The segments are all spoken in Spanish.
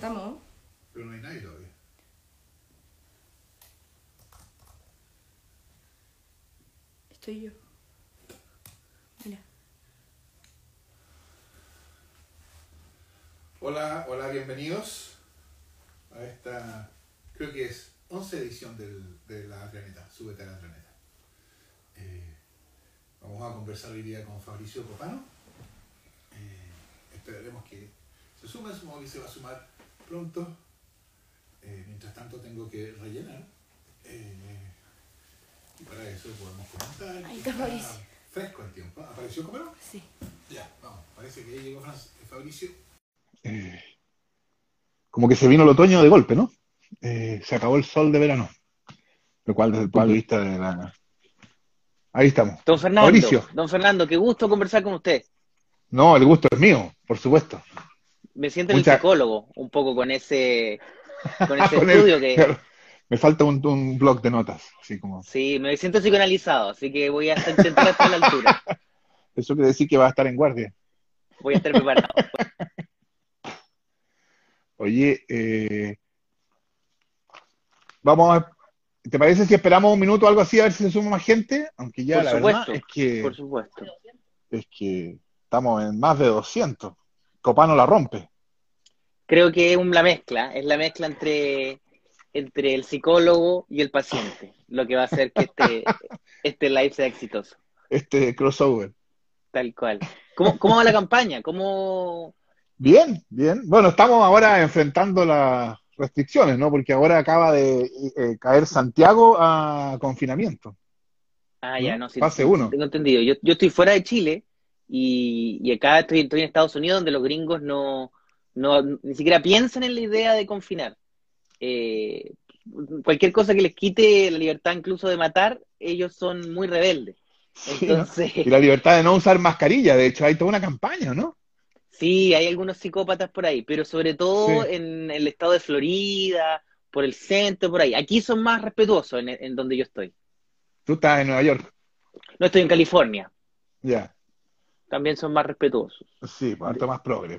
Estamos. Pero no hay nadie todavía. Estoy yo. Mira. Hola, hola, bienvenidos a esta, creo que es 11 edición del, de La Planeta, Súbete a la Planeta. Eh, vamos a conversar hoy día con Fabricio Copano. Eh, esperaremos que se sume, supongo que se va a sumar pronto. Eh, mientras tanto tengo que rellenar. Eh, y para eso podemos comentar. Ahí está Fabricio. Fresco el tiempo. ¿Apareció Copano? Sí. Ya, vamos. Parece que ya llegó Fran- Fabricio. como que se vino el otoño de golpe, ¿no? Eh, se acabó el sol de verano. Lo cual, desde el punto de vista de la. Ahí estamos. Don Fernando, Mauricio. don Fernando, qué gusto conversar con usted. No, el gusto es mío, por supuesto. Me siento Mucha- el psicólogo, un poco con ese, con ese Con el- estudio que. Me falta un, un blog de notas, así como. sí, me siento psicoanalizado, así que voy a intentar estar a la altura. Eso quiere decir que va a estar en guardia. Voy a estar preparado. Oye, eh, vamos a. ¿Te parece si esperamos un minuto o algo así a ver si se suma más gente? Aunque ya Por la supuesto, verdad es que, Por supuesto. es que estamos en más de 200. Copano la rompe. Creo que es la mezcla, es la mezcla entre, entre el psicólogo y el paciente, lo que va a hacer que este, este live sea exitoso, Este crossover. tal cual. ¿Cómo, cómo va la campaña? ¿Cómo, Bien, bien. Bueno, estamos ahora enfrentando las restricciones, ¿no? Porque ahora acaba de eh, caer Santiago a confinamiento. Ah, ya, ¿No? no, sí, Fase sí, uno. Tengo entendido. Yo, yo estoy fuera de Chile y, y acá estoy, estoy en Estados Unidos donde los gringos no, no ni siquiera piensan en la idea de confinar. Eh, cualquier cosa que les quite la libertad incluso de matar, ellos son muy rebeldes. Sí, ¿no? Entonces, Y la libertad de no usar mascarilla, de hecho, hay toda una campaña, ¿no? sí, hay algunos psicópatas por ahí, pero sobre todo Sí. en el estado de Florida, por el centro, por ahí. Aquí son más respetuosos en, en donde yo estoy. Tú estás en Nueva York. No estoy en California, Ya, también son más respetuosos. sí, pues, harto más progre.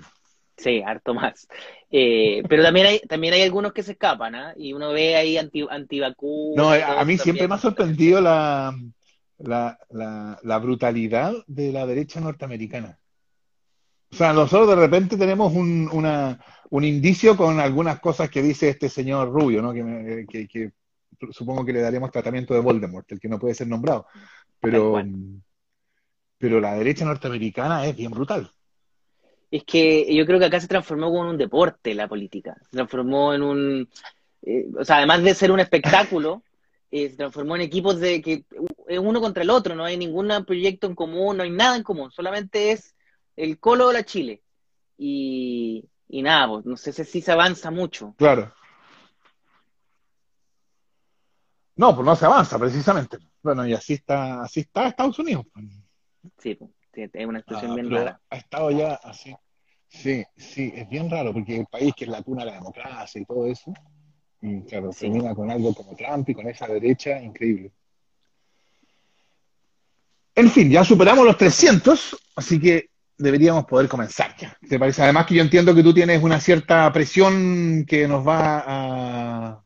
Sí, harto más. Eh, pero también hay, también hay algunos que se escapan, ¿ah? Y uno ve ahí anti, antivacunas. No, a, mí siempre también. me ha sorprendido la, la, la, la brutalidad de la derecha norteamericana. O sea, nosotros de repente tenemos un, una, un indicio con algunas cosas que dice este señor Rubio, ¿no? Que, me- que, que supongo que le daremos tratamiento de Voldemort, el que no puede ser nombrado. Tal Pero, cual. Pero la derecha norteamericana es bien brutal. Es que yo creo que acá se transformó como en un deporte la política. Se transformó en un. eh, o sea, además de ser un espectáculo, eh, se transformó en equipos de que es uno contra el otro, no hay ningún proyecto en común, no hay nada en común, solamente es el Colo o la Chile. Y, y nada, pues, no sé si se avanza mucho. Claro. No, pues no se avanza precisamente. Bueno, y así está, así está Estados Unidos. Sí, es una expresión Ah, bien rara. ha estado ya así. Sí, sí, es bien raro, porque el país que es la cuna de la democracia y todo eso, y claro, Sí. termina con algo como Trump y con esa derecha increíble. En fin, ya superamos los 300, así que deberíamos poder comenzar ya. ¿Te parece? Además que yo entiendo que tú tienes una cierta presión que nos va a,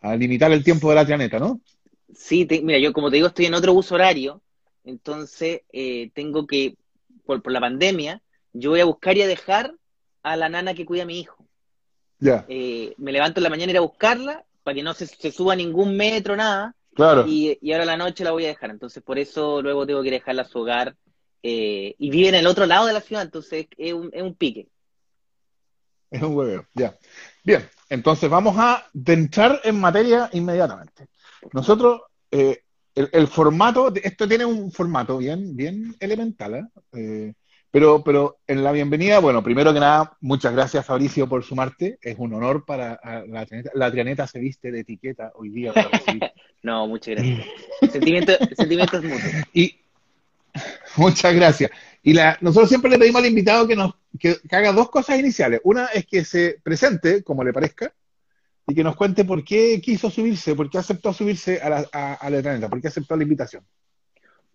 a limitar el tiempo de la planeta, ¿no? Sí, te- mira, yo como te digo, estoy en otro uso horario, entonces eh, tengo que, por, por la pandemia, yo voy a buscar y a dejar a la nana que cuida a mi hijo. Ya, Eh, me levanto en la mañana a ir a buscarla para que no se, se suba ningún metro, nada, claro. y, y ahora a la noche la voy a dejar. Entonces, por eso luego tengo que dejarla a su hogar. eh, y vive en el otro lado de la ciudad, entonces es un, es un pique. Es un hueveo, ya. Bien, entonces vamos a entrar en materia inmediatamente. Nosotros, eh, el, el formato, esto tiene un formato bien, bien elemental, ¿eh? Eh, pero, pero en la bienvenida, bueno, primero que nada, muchas gracias Fabricio por sumarte. Es un honor para la Trianeta. La Trianeta se viste de etiqueta hoy día para. No, muchas gracias. Sentimiento, sentimientos mutuos. Y muchas gracias. Y la, nosotros siempre le pedimos al invitado que nos que, que haga dos cosas iniciales. Una es que se presente, como le parezca, y que nos cuente por qué quiso subirse, por qué aceptó subirse a la, a, a la planeta, por qué aceptó la invitación.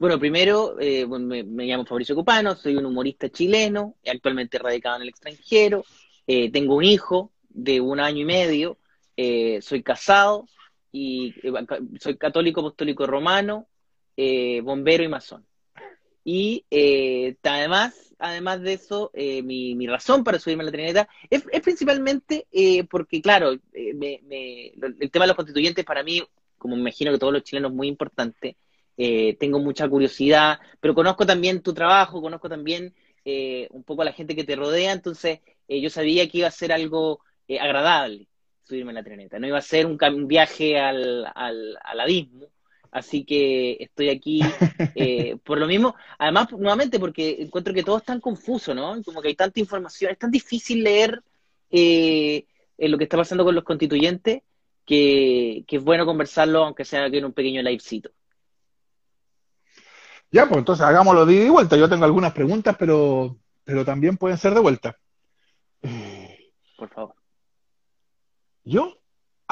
Bueno, primero, eh, me, llamo Fabricio Copano, soy un humorista chileno, actualmente radicado en el extranjero, eh, tengo un hijo de un año y medio, eh, soy casado y soy católico apostólico romano, bombero y masón. Y eh, además, además de eso, eh, mi, mi, razón para subirme a la Trinidad es, principalmente eh, porque, claro, me, me, el tema de los constituyentes para mí, como imagino que todos los chilenos, es muy importante. tengo mucha curiosidad, pero conozco también tu trabajo, conozco también un poco a la gente que te rodea, entonces yo sabía que iba a ser algo agradable subirme a la Trinidad. No iba a ser un, un viaje al, al, al abismo, Así que estoy aquí eh, por lo mismo. Además, nuevamente, porque encuentro que todo es tan confuso, ¿no? Como que hay tanta información, es tan difícil leer eh, lo que está pasando con los constituyentes que, que, es bueno conversarlo, aunque sea aquí en un pequeño livecito. Ya, pues entonces hagámoslo de ida y vuelta. Yo tengo algunas preguntas, pero, pero también pueden ser de vuelta. Por favor. Yo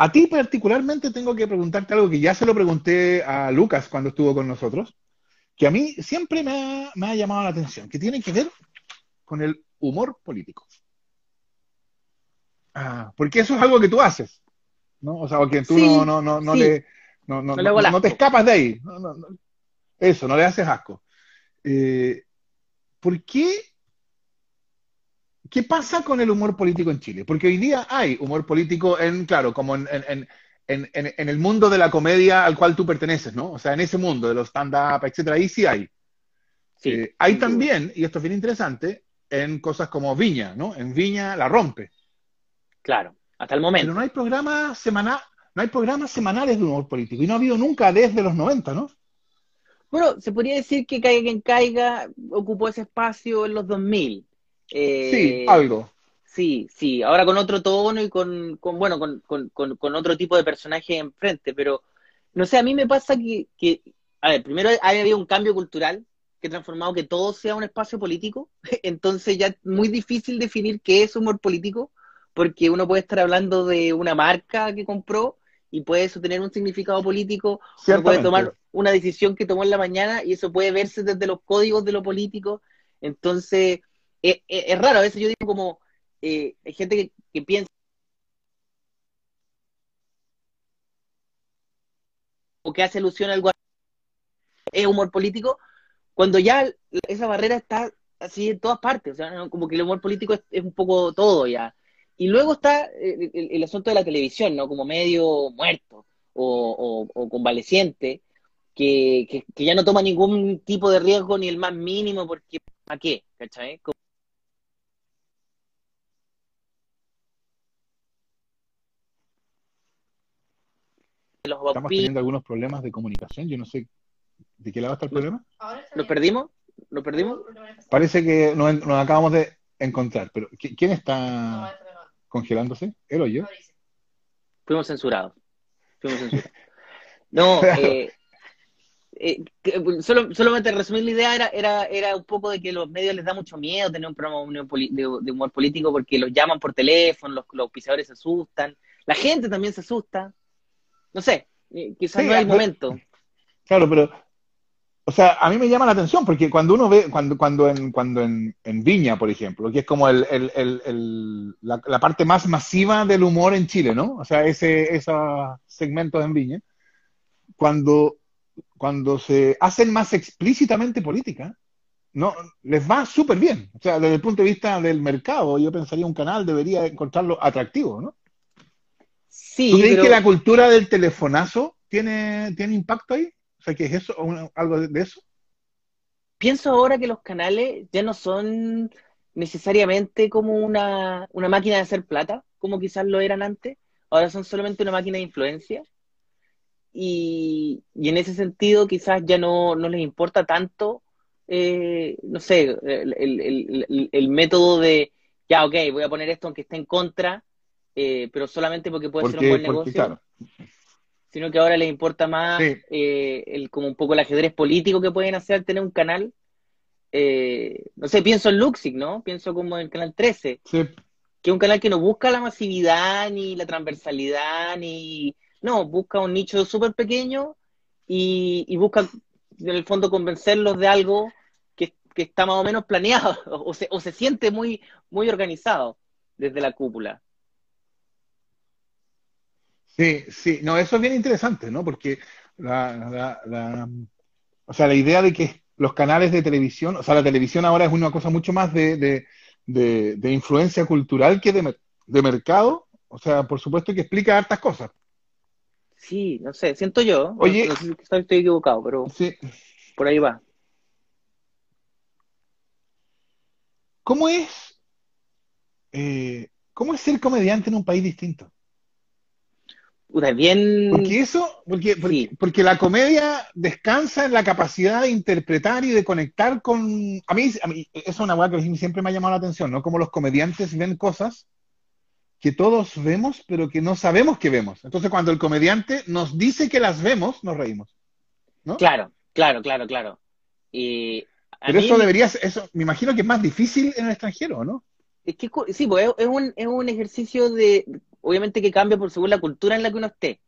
a ti particularmente tengo que preguntarte algo que ya se lo pregunté a Lucas cuando estuvo con nosotros, que a mí siempre me ha, me ha llamado la atención, que tiene que ver con el humor político. Ah, porque eso es algo que tú haces, ¿no? O sea, que tú sí, no, no, no, no sí. le, no, no, no, no, te escapas de ahí. Eso, no le haces asco. Eh, ¿Por qué ¿Qué pasa con el humor político en Chile? Porque hoy día hay humor político en, claro, como en, en, en, en el mundo de la comedia al cual tú perteneces, ¿no? O sea, en ese mundo de los stand-up, etcétera, ahí sí hay. Sí, eh, hay también, y esto es bien interesante, en cosas como Viña, ¿no? En Viña la rompe. Claro, hasta el momento. Pero no hay programas semanales, no hay programas semanales de humor político, y no ha habido nunca desde los 90, ¿no? Bueno, se podría decir que Caiga quien caiga ocupó ese espacio en los 2000. Eh, sí, algo. Sí, sí, ahora con otro tono y con, con bueno, con, con, con, otro tipo de personaje enfrente, pero no sé, a mí me pasa que, que a ver, primero ha habido un cambio cultural que ha transformado que todo sea un espacio político, entonces ya es muy difícil definir qué es humor político, porque uno puede estar hablando de una marca que compró y puede eso tener un significado político, uno puede tomar una decisión que tomó en la mañana y eso puede verse desde los códigos de lo político, entonces es, es, es, raro, a veces yo digo como, eh, hay gente que, que, piensa o que hace alusión a algo es humor político, cuando ya esa barrera está así en todas partes, o sea, como que el humor político es, un poco todo ya. Y luego está el, el, asunto de la televisión, ¿no? Como medio muerto o, o, o convaleciente, que, que, que, ya no toma ningún tipo de riesgo ni el más mínimo, porque ¿a qué? ¿Cachai? Como los Estamos teniendo algunos problemas de comunicación. Yo no sé de qué lado está el problema. ¿Lo perdimos? ¿Lo perdimos? Parece que nos, nos acabamos de encontrar. Pero ¿quién está congelándose? ¿Él o yo? Fuimos censurados. Fuimos censurados. No, eh, eh, solo, solamente resumir la idea era, era, era un poco de que los medios les da mucho miedo tener un programa de, de humor político porque los llaman por teléfono, los, los pisadores se asustan, la gente también se asusta no sé, quizás sí, no es el momento. Claro, pero, o sea, a mí me llama la atención porque cuando uno ve, cuando, cuando, en, cuando en, en Viña, por ejemplo, que es como el, el, el, la, parte más masiva del humor en Chile, ¿no? O sea, ese, esos segmentos en Viña, cuando, cuando se hacen más explícitamente política, no, les va súper bien. O sea, desde el punto de vista del mercado, yo pensaría un canal debería encontrarlo atractivo, ¿no? Sí, ¿Tú crees pero... que la cultura del telefonazo tiene, tiene impacto ahí? O sea, ¿qué es eso? ¿Algo de eso? Pienso ahora que los canales ya no son necesariamente como una, una máquina de hacer plata, como quizás lo eran antes. Ahora son solamente una máquina de influencia. Y, y en ese sentido quizás ya no, no les importa tanto, eh, no sé, el, el, el, el método de, ya, ok, voy a poner esto aunque esté en contra, eh, pero solamente porque puede porque, ser un buen negocio, claro. sino que ahora les importa más sí. eh, el, como un poco el ajedrez político que pueden hacer tener un canal. Eh, no sé, pienso en Luxic, ¿no? Pienso como en el canal 13, sí. que es un canal que no busca la masividad ni la transversalidad, ni. No, busca un nicho súper pequeño y, y, busca en el fondo convencerlos de algo que, que está más o menos planeado o se, o se siente muy, muy organizado desde la cúpula. Sí, sí, no, eso es bien interesante, ¿no? Porque la, la, la, o sea, la idea de que los canales de televisión, o sea, la televisión ahora es una cosa mucho más de, de, de, de influencia cultural que de, de mercado, o sea, por supuesto que explica hartas cosas. Sí, no sé, siento yo. Oye. no sé si estoy equivocado, pero Sí. por ahí va. ¿Cómo es, eh, cómo es ser comediante en un país distinto? Puta, bien. Porque eso, porque, porque, Sí. porque la comedia descansa en la capacidad de interpretar y de conectar con... A mí, a mí eso es una weá que siempre me ha llamado la atención, ¿no? Como los comediantes ven cosas que todos vemos, pero que no sabemos que vemos. Entonces, cuando el comediante nos dice que las vemos, nos reímos. ¿no? Claro, claro, claro, claro. Y Pero mí eso debería ser, eso, me imagino que es más difícil en el extranjero, ¿no? Es que sí, pues es, es un, es un ejercicio de, obviamente que cambia por según la cultura en la que uno esté.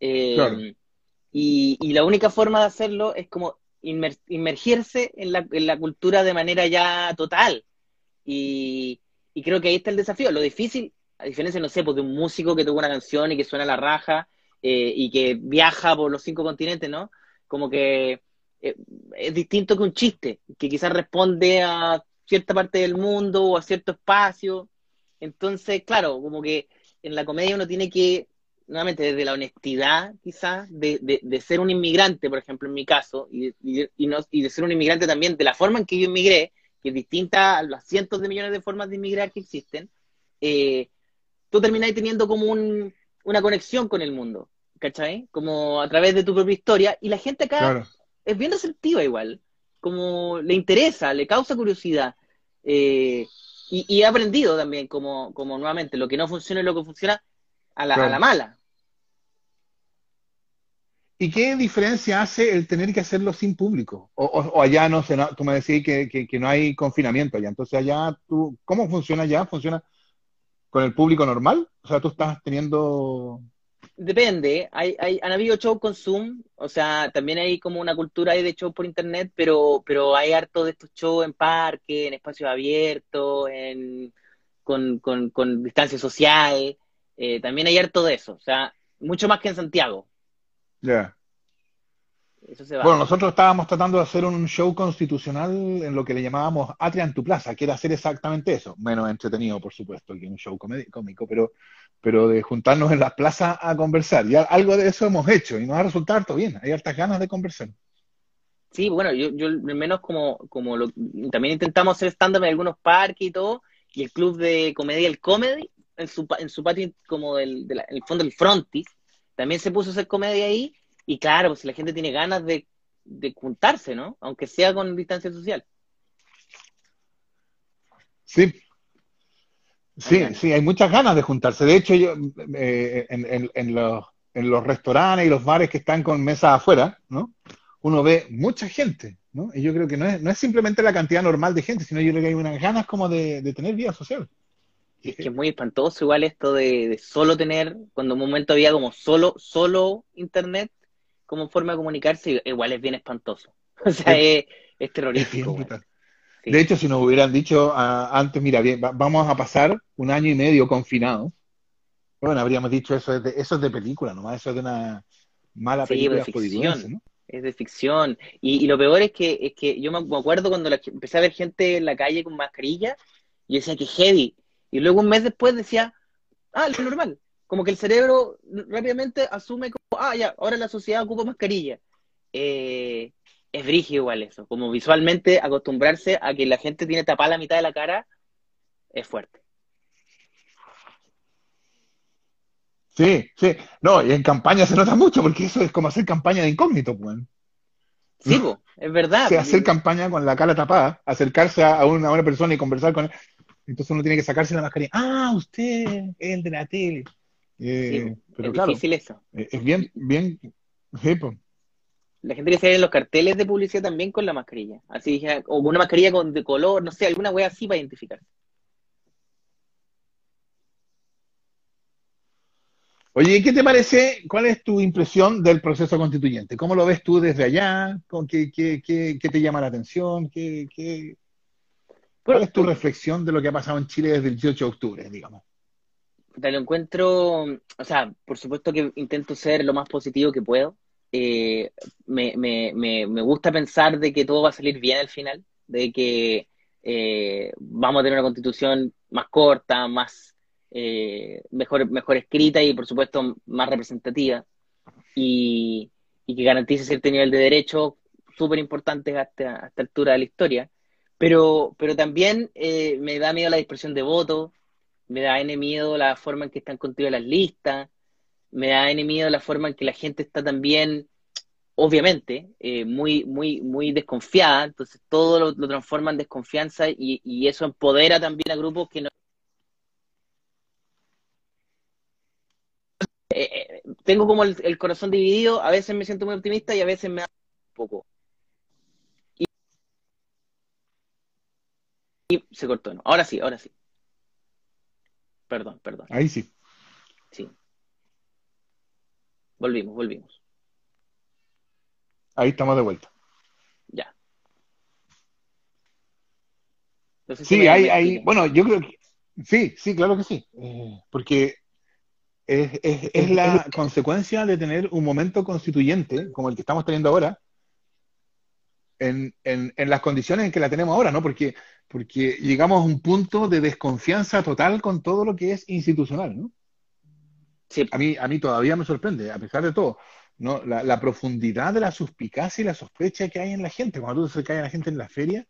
Eh, Claro. y, y la única forma de hacerlo es como inmer- inmergirse en la, en la cultura de manera ya total. Y, y creo que ahí está el desafío. Lo difícil, a diferencia, no sé, pues de un músico que toca una canción y que suena a la raja eh, y que viaja por los cinco continentes, ¿no? Como que eh, es distinto que un chiste, que quizás responde a cierta parte del mundo o a cierto espacio. Entonces, claro, como que en la comedia uno tiene que, nuevamente, desde la honestidad, quizás, de, de, de ser un inmigrante, por ejemplo, en mi caso, y, y, y no, y de ser un inmigrante también de la forma en que yo inmigré, que es distinta a las cientos de millones de formas de inmigrar que existen, eh, tú terminás teniendo como un, una conexión con el mundo, ¿cachai? Como a través de tu propia historia, y la gente acá Claro. es bien receptiva igual, como le interesa, le causa curiosidad. eh, y, y he aprendido también como, como nuevamente lo que no funciona y lo que funciona a la, Claro. a la mala. ¿Y qué diferencia hace el tener que hacerlo sin público? O, o- o allá no sé, no- tú me decís que, que- que no hay confinamiento allá. Entonces allá tú, ¿cómo funciona allá? ¿Funciona con el público normal? O sea, tú estás teniendo... Depende, hay, hay, han habido shows con Zoom, o sea, también hay como una cultura de shows por internet, pero, pero hay harto de estos shows en parque, en espacios abiertos, en, con, con, con distancia social, eh, también hay harto de eso, o sea, mucho más que en Santiago, Ya. Eso se va. Bueno, nosotros estábamos tratando de hacer un show constitucional en lo que le llamábamos Atria en tu plaza, que era hacer exactamente eso. Menos entretenido, por supuesto, que un show cómico, pero, pero de juntarnos en las plazas a conversar. Ya algo de eso hemos hecho y nos ha resultado harto bien. Hay hartas ganas de conversar. Sí, bueno, yo, yo al menos como, como lo, también intentamos hacer stand-up en algunos parques y todo, y el club de comedia, el Comedy, en su, en su patio como del, de la- en el fondo del frontis, también se puso a hacer comedia ahí, y claro, pues la gente tiene ganas de, de juntarse, ¿no? Aunque sea con distancia social. Sí. Sí, sí, hay muchas ganas de juntarse. De hecho, yo eh, en, en- en los, en los restaurantes y los bares que están con mesas afuera, ¿no? Uno ve mucha gente, ¿no? Y yo creo que no es, no es simplemente la cantidad normal de gente, sino yo creo que hay unas ganas como de, de tener vida social. Es que es muy espantoso igual esto de, de solo tener, cuando en un momento había como solo, solo internet como forma de comunicarse, igual es bien espantoso. O sea, es, es terrorífico. Sí. De hecho, si nos hubieran dicho ah, antes, mira, bien, va- vamos a pasar un año y medio confinados, bueno, habríamos dicho eso es de, eso es de película nomás, eso es de una mala Sí, película de ficción. hollywoodense, ¿no? Es de ficción. Y, y lo peor es que, es que yo me me acuerdo cuando la- empecé a ver gente en la calle con mascarilla, y decía que heavy. Y luego un mes después decía, ah, lo normal. Como que el cerebro rápidamente asume como, ah, ya, ahora la sociedad ocupa mascarilla. Eh, es brígido igual eso. Como visualmente acostumbrarse a que la gente tiene tapada la mitad de la cara es fuerte. Sí, sí. No, y en campaña se nota mucho, porque eso es como hacer campaña de incógnito, pues. Sí, po, es verdad. O sea, hacer campaña con la cara tapada, acercarse a a una persona y conversar con él. Entonces uno tiene que sacarse la mascarilla. Ah, usted es el de la tele. Eh, Sí, pero es claro, difícil eso. eh, es bien, bien, pues. La gente que se ve en los carteles de publicidad también con la mascarilla. Así dije, o una mascarilla con, de color, no sé, alguna wea así para identificar. Oye, ¿qué te parece? ¿Cuál es tu impresión del proceso constituyente? ¿Cómo lo ves tú desde allá? ¿Con qué, qué, qué, qué te llama la atención? ¿Qué, qué- ¿Cuál es tu reflexión de lo que ha pasado en Chile desde el 18 de octubre, digamos? Te lo encuentro, o sea, por supuesto que intento ser lo más positivo que puedo. Eh, me, me, me, me gusta pensar de que todo va a salir bien al final, de que eh, vamos a tener una constitución más corta, más eh, mejor, mejor escrita y por supuesto más representativa y, y que garantice cierto nivel de derechos súper importantes a esta, a esta altura de la historia. Pero, pero también eh, me da miedo la dispersión de votos, me da N miedo la forma en que están construidas las listas, me da N miedo la forma en que la gente está también, obviamente, eh, muy, muy, muy desconfiada, entonces todo lo, transforma en desconfianza y, y eso empodera también a grupos que no... Eh, eh, tengo como el, el corazón dividido, a veces me siento muy optimista y a veces me da un poco. Y se cortó, ¿no? Ahora sí, ahora sí. Perdón, perdón. Ahí sí. Sí. Volvimos, volvimos. Ahí estamos de vuelta. Ya. Entonces, Sí, hay, hay, bueno, yo creo que sí, sí, claro que sí. Eh, porque es, es- es la consecuencia de tener un momento constituyente como el que estamos teniendo ahora en, en, en las condiciones en que la tenemos ahora, ¿no? Porque, porque llegamos a un punto de desconfianza total con todo lo que es institucional, ¿no? Sí, A mí, a mí todavía me sorprende, a pesar de todo, ¿no? La, la profundidad de la suspicacia y la sospecha que hay en la gente. Cuando tú se cae a la gente en la feria,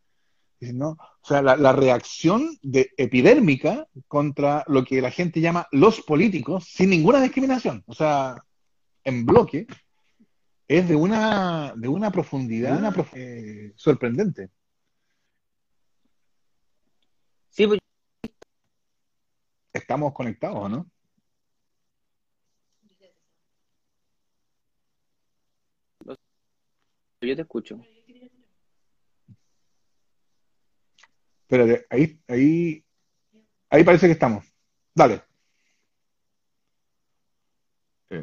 no, o sea, la, la reacción de epidérmica contra lo que la gente llama los políticos, sin ninguna discriminación, o sea, en bloque, es de una, de una profundidad una prof- eh, sorprendente. Sí, pues, Estamos conectados, ¿no? yo te escucho. Espérate, ahí, ahí, ahí parece que estamos. Dale. Sí.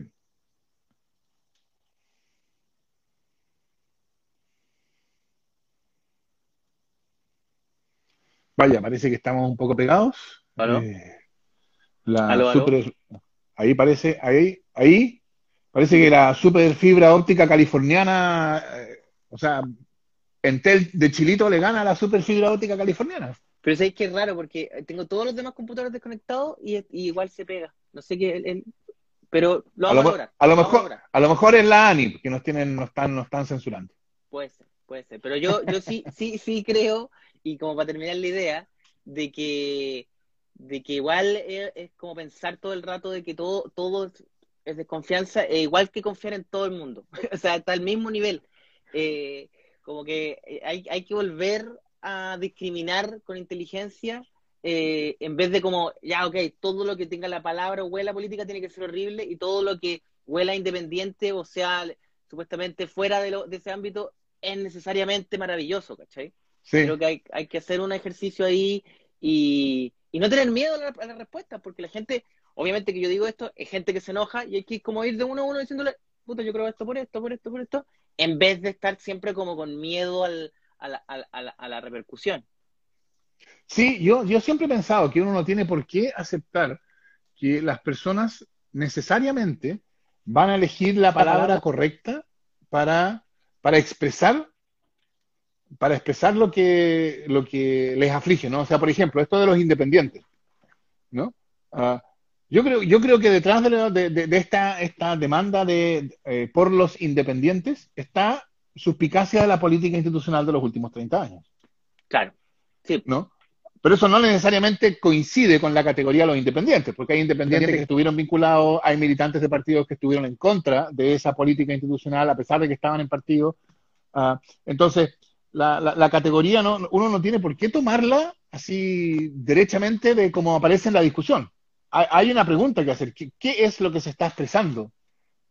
Vaya, parece que estamos un poco pegados. ¿Aló? Eh, la ¿Aló, aló? super- ahí parece, ahí, ahí parece que la super fibra óptica californiana, eh, o sea, Entel de Chilito le gana a la super fibra óptica californiana. Pero sabéis que es raro porque tengo todos los demás computadores desconectados y, y igual se pega. No sé qué, el- el- pero lo vamos a, lo, lograr. a lo a mejor, a lo mejor es la ANI, que nos tienen, nos están, nos están censurando. Puede ser, puede ser. Pero yo, yo sí, sí, sí creo, y como para terminar la idea, de que, de que igual es, como pensar todo el rato de que todo, todo es- es desconfianza, e igual que confiar en todo el mundo. O sea, está al mismo nivel. Eh, como que eh, hay, hay que volver a discriminar con inteligencia eh, en vez de como, ya, ok, todo lo que tenga la palabra o huela política tiene que ser horrible y todo lo que huela independiente o sea supuestamente fuera de, lo, de ese ámbito es necesariamente maravilloso, ¿cachai? Sí, Creo que hay, hay que hacer un ejercicio ahí y, y no tener miedo a la, a la respuesta, porque la gente, obviamente que yo digo esto, es gente que se enoja y hay que como ir de uno a uno diciéndole, puta, yo creo esto por esto, por esto, por esto, en vez de estar siempre como con miedo al, a, la, a, la, a, la, a la repercusión. sí, yo, yo siempre he pensado que uno no tiene por qué aceptar que las personas necesariamente van a elegir la palabra correcta para, para expresar para expresar lo que, lo que les aflige, ¿no? O sea, por ejemplo, esto de los independientes, ¿no? Ah, yo creo, yo creo que detrás de, la- de- de- de esta, esta demanda de, eh, por los independientes está suspicacia de la política institucional de los últimos 30 años, Claro, sí, ¿no? Pero eso no necesariamente coincide con la categoría de los independientes, porque hay independientes que estuvieron vinculados, hay militantes de partidos que estuvieron en contra de esa política institucional a pesar de que estaban en partidos. Ah, entonces, la, la- la categoría no, uno no tiene por qué tomarla así derechamente de como aparece en la discusión. Hay, hay una pregunta que hacer. ¿Qué, qué es lo que se está expresando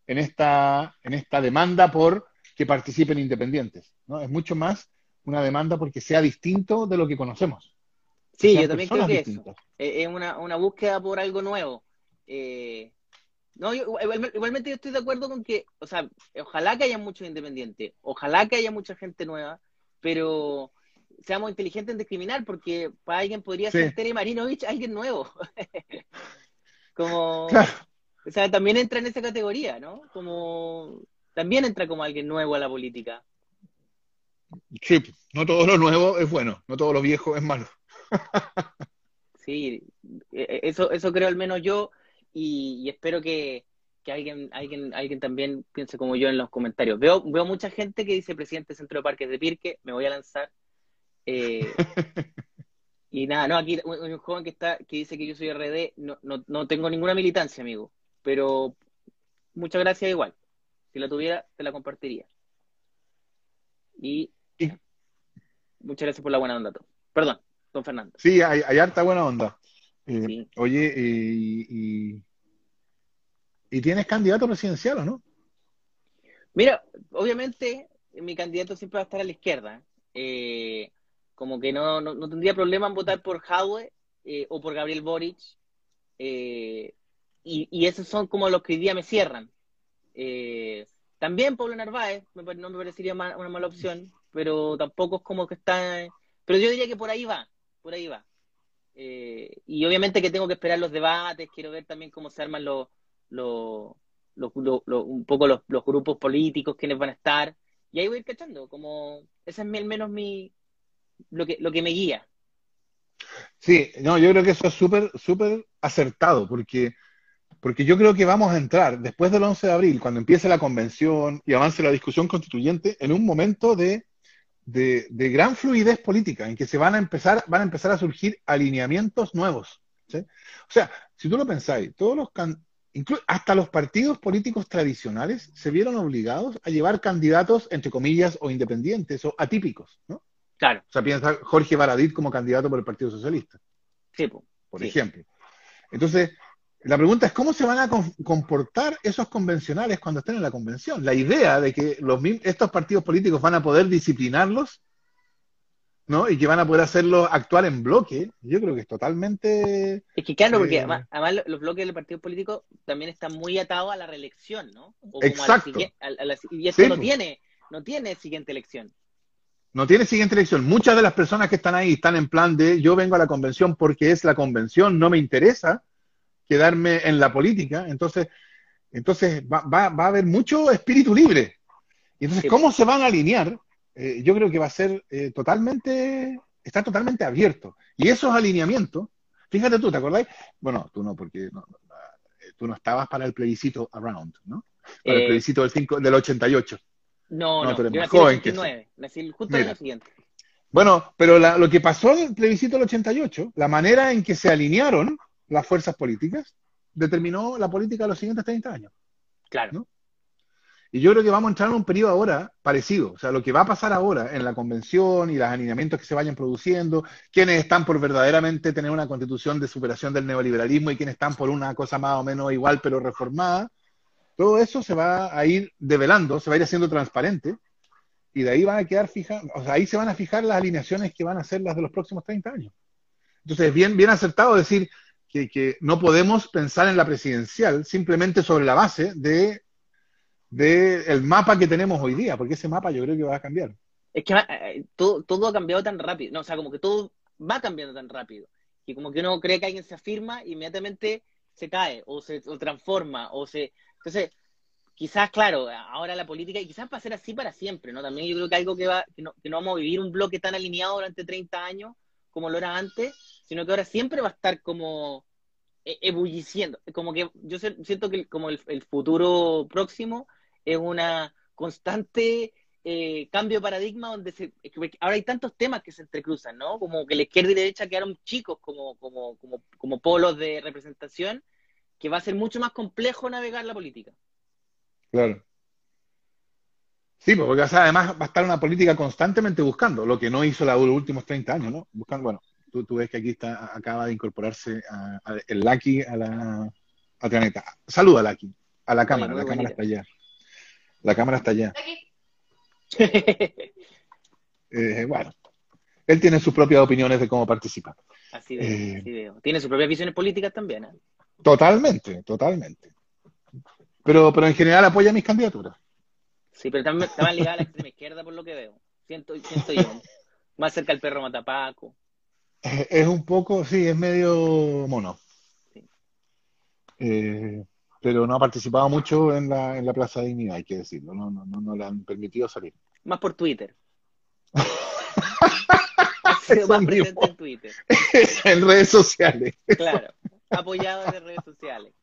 en esta, en esta demanda por que participen independientes? ¿no? Es mucho más una demanda porque sea distinto de lo que conocemos. sí, yo también creo que distintas. Eh, es una, una búsqueda por algo nuevo. Eh, no, yo, igual- igualmente yo estoy de acuerdo con que, o sea, ojalá que haya muchos independientes, ojalá que haya mucha gente nueva, pero seamos inteligentes en discriminar, porque para alguien podría Sí. ser Tere Marinovich alguien nuevo. Como, Claro. o sea, también entra en esa categoría, ¿no? Como, también entra como alguien nuevo a la política. Sí, no todo lo nuevo es bueno, no todo lo viejo es malo. Sí, e- e- eso, eso creo al menos yo y, y espero que, que alguien, alguien, alguien también piense como yo en los comentarios. Veo, veo mucha gente que dice presidente Centro de Parques de Pirque, me voy a lanzar. Eh, y nada, no, aquí un, un joven que está, que dice que yo soy RD, no, no, no tengo ninguna militancia, amigo, pero muchas gracias igual. Si la tuviera, te la compartiría. Y muchas gracias por la buena onda, Tom. Perdón, don Fernando. Sí, hay, hay harta buena onda. Eh, Sí. Oye, eh, y, y, tienes candidato presidencial o no? Mira, obviamente mi candidato siempre va a estar a la izquierda. Eh, como que no, no, no tendría problema en votar por Jadwe eh, o por Gabriel Boric. Eh, y, esos son como los que hoy día me cierran. Eh, también Pablo Narváez me no me parecería una mala opción, pero tampoco es como que está... Pero yo diría que por ahí va, por ahí va. Eh, y obviamente que tengo que esperar los debates, quiero ver también cómo se arman los, los- un poco los, los grupos políticos, quiénes van a estar, y ahí voy a ir cachando, como ese es mi- al menos mi lo que, lo que me guía. Sí, no, yo creo que eso es súper, súper acertado, porque, porque yo creo que vamos a entrar después del 11 de abril, cuando empiece la convención y avance la discusión constituyente, en un momento de, de, de gran fluidez política, en que se van a empezar, van a empezar a surgir alineamientos nuevos. O sea, si tú lo pensáis, todos los hasta los partidos políticos tradicionales se vieron obligados a llevar candidatos, entre comillas, o independientes o atípicos, ¿no? Claro, O sea, piensa Jorge Baradit como candidato por el Partido Socialista sí, po. por Sí. ejemplo. Entonces, la pregunta es cómo se van a comportar esos convencionales cuando estén en la convención. La idea de que los, estos partidos políticos van a poder disciplinarlos, ¿no? Y que van a poder hacerlos actuar en bloque, yo creo que es totalmente... Es que claro, porque Eh, además, además lo- los bloques del partido político también están muy atados a la reelección, ¿no? O como a la Exacto. a- la- y esto Sí, no tiene, no tiene siguiente elección. No tiene siguiente elección. Muchas de las personas que están ahí están en plan de yo vengo a la convención porque es la convención, no me interesa quedarme en la política. Entonces, entonces va, va- va a haber mucho espíritu libre. Y entonces, Sí. ¿cómo se van a alinear? Eh, yo creo que va a ser eh, totalmente, está totalmente abierto. Y esos alineamientos, fíjate tú, ¿te acordáis? Bueno, tú no, porque no- no, eh, tú no estabas para el plebiscito around, ¿no? Para el Eh, plebiscito del, 5, del 88. no, no, no, tú eres yo más nací en el joven que eso. 89, nací justo año siguiente. Bueno, pero la- lo que pasó en el plebiscito del 88, la manera en que se alinearon las fuerzas políticas, determinó la política de los siguientes 30 años. Claro. ¿no? Y yo creo que vamos a entrar en un periodo ahora parecido. O sea, lo que va a pasar ahora en la convención y los alineamientos que se vayan produciendo, quienes están por verdaderamente tener una constitución de superación del neoliberalismo y quienes están por una cosa más o menos igual pero reformada, todo eso se va a ir develando, se va a ir haciendo transparente y de ahí van a quedar fijas, o sea, ahí se van a fijar las alineaciones que van a ser las de los próximos 30 años. Entonces, bien, bien acertado decir que, que no podemos pensar en la presidencial simplemente sobre la base de, de el mapa que tenemos hoy día, porque ese mapa yo creo que va a cambiar. Es que eh, todo, todo ha cambiado tan rápido, no, o sea, como que todo va cambiando tan rápido, que como que uno cree que alguien se afirma, inmediatamente se cae, o se o transforma, o se... Entonces, quizás, claro, ahora la política, y quizás va a ser así para siempre, ¿no? También yo creo que algo que, va, que, no, que no vamos a vivir un bloque tan alineado durante 30 años como lo era antes, sino que ahora siempre va a estar como e- ebulliciendo, como que yo siento que como el, el futuro próximo es una constante eh, cambio de paradigma donde se, es que ahora hay tantos temas que se entrecruzan, ¿no? Como que la izquierda y derecha quedaron chicos como, como, como, como polos de representación, que va a ser mucho más complejo navegar la política. Claro. Sí, pues, porque o sea, además va a estar una política constantemente buscando, lo que no hizo la, los últimos 30 años, ¿no? Buscando, bueno, tú, tú ves que aquí está, acaba de incorporarse a- a- el Lucky a la al planeta. Saluda, Lucky, a la cámara, la cámara bonita. está allá. La cámara está allá. Eh, bueno, él tiene sus propias opiniones de cómo participar. así veo, Eh. así veo. Tiene sus propias visiones políticas también, ¿eh? Totalmente, totalmente. Pero, pero en general apoya mis candidaturas. Sí, pero también está más ligada a la extrema izquierda por lo que veo. Siento, siento yo. Más cerca al perro matapaco. Es, es un poco, sí, es medio mono. Sí. eh, pero no ha participado mucho en la, en la Plaza de Dignidad, hay que decirlo, no, no, no, no le han permitido salir. Más por Twitter. ha sido más presente en Twitter. en redes sociales. Claro. Apoyado en redes sociales.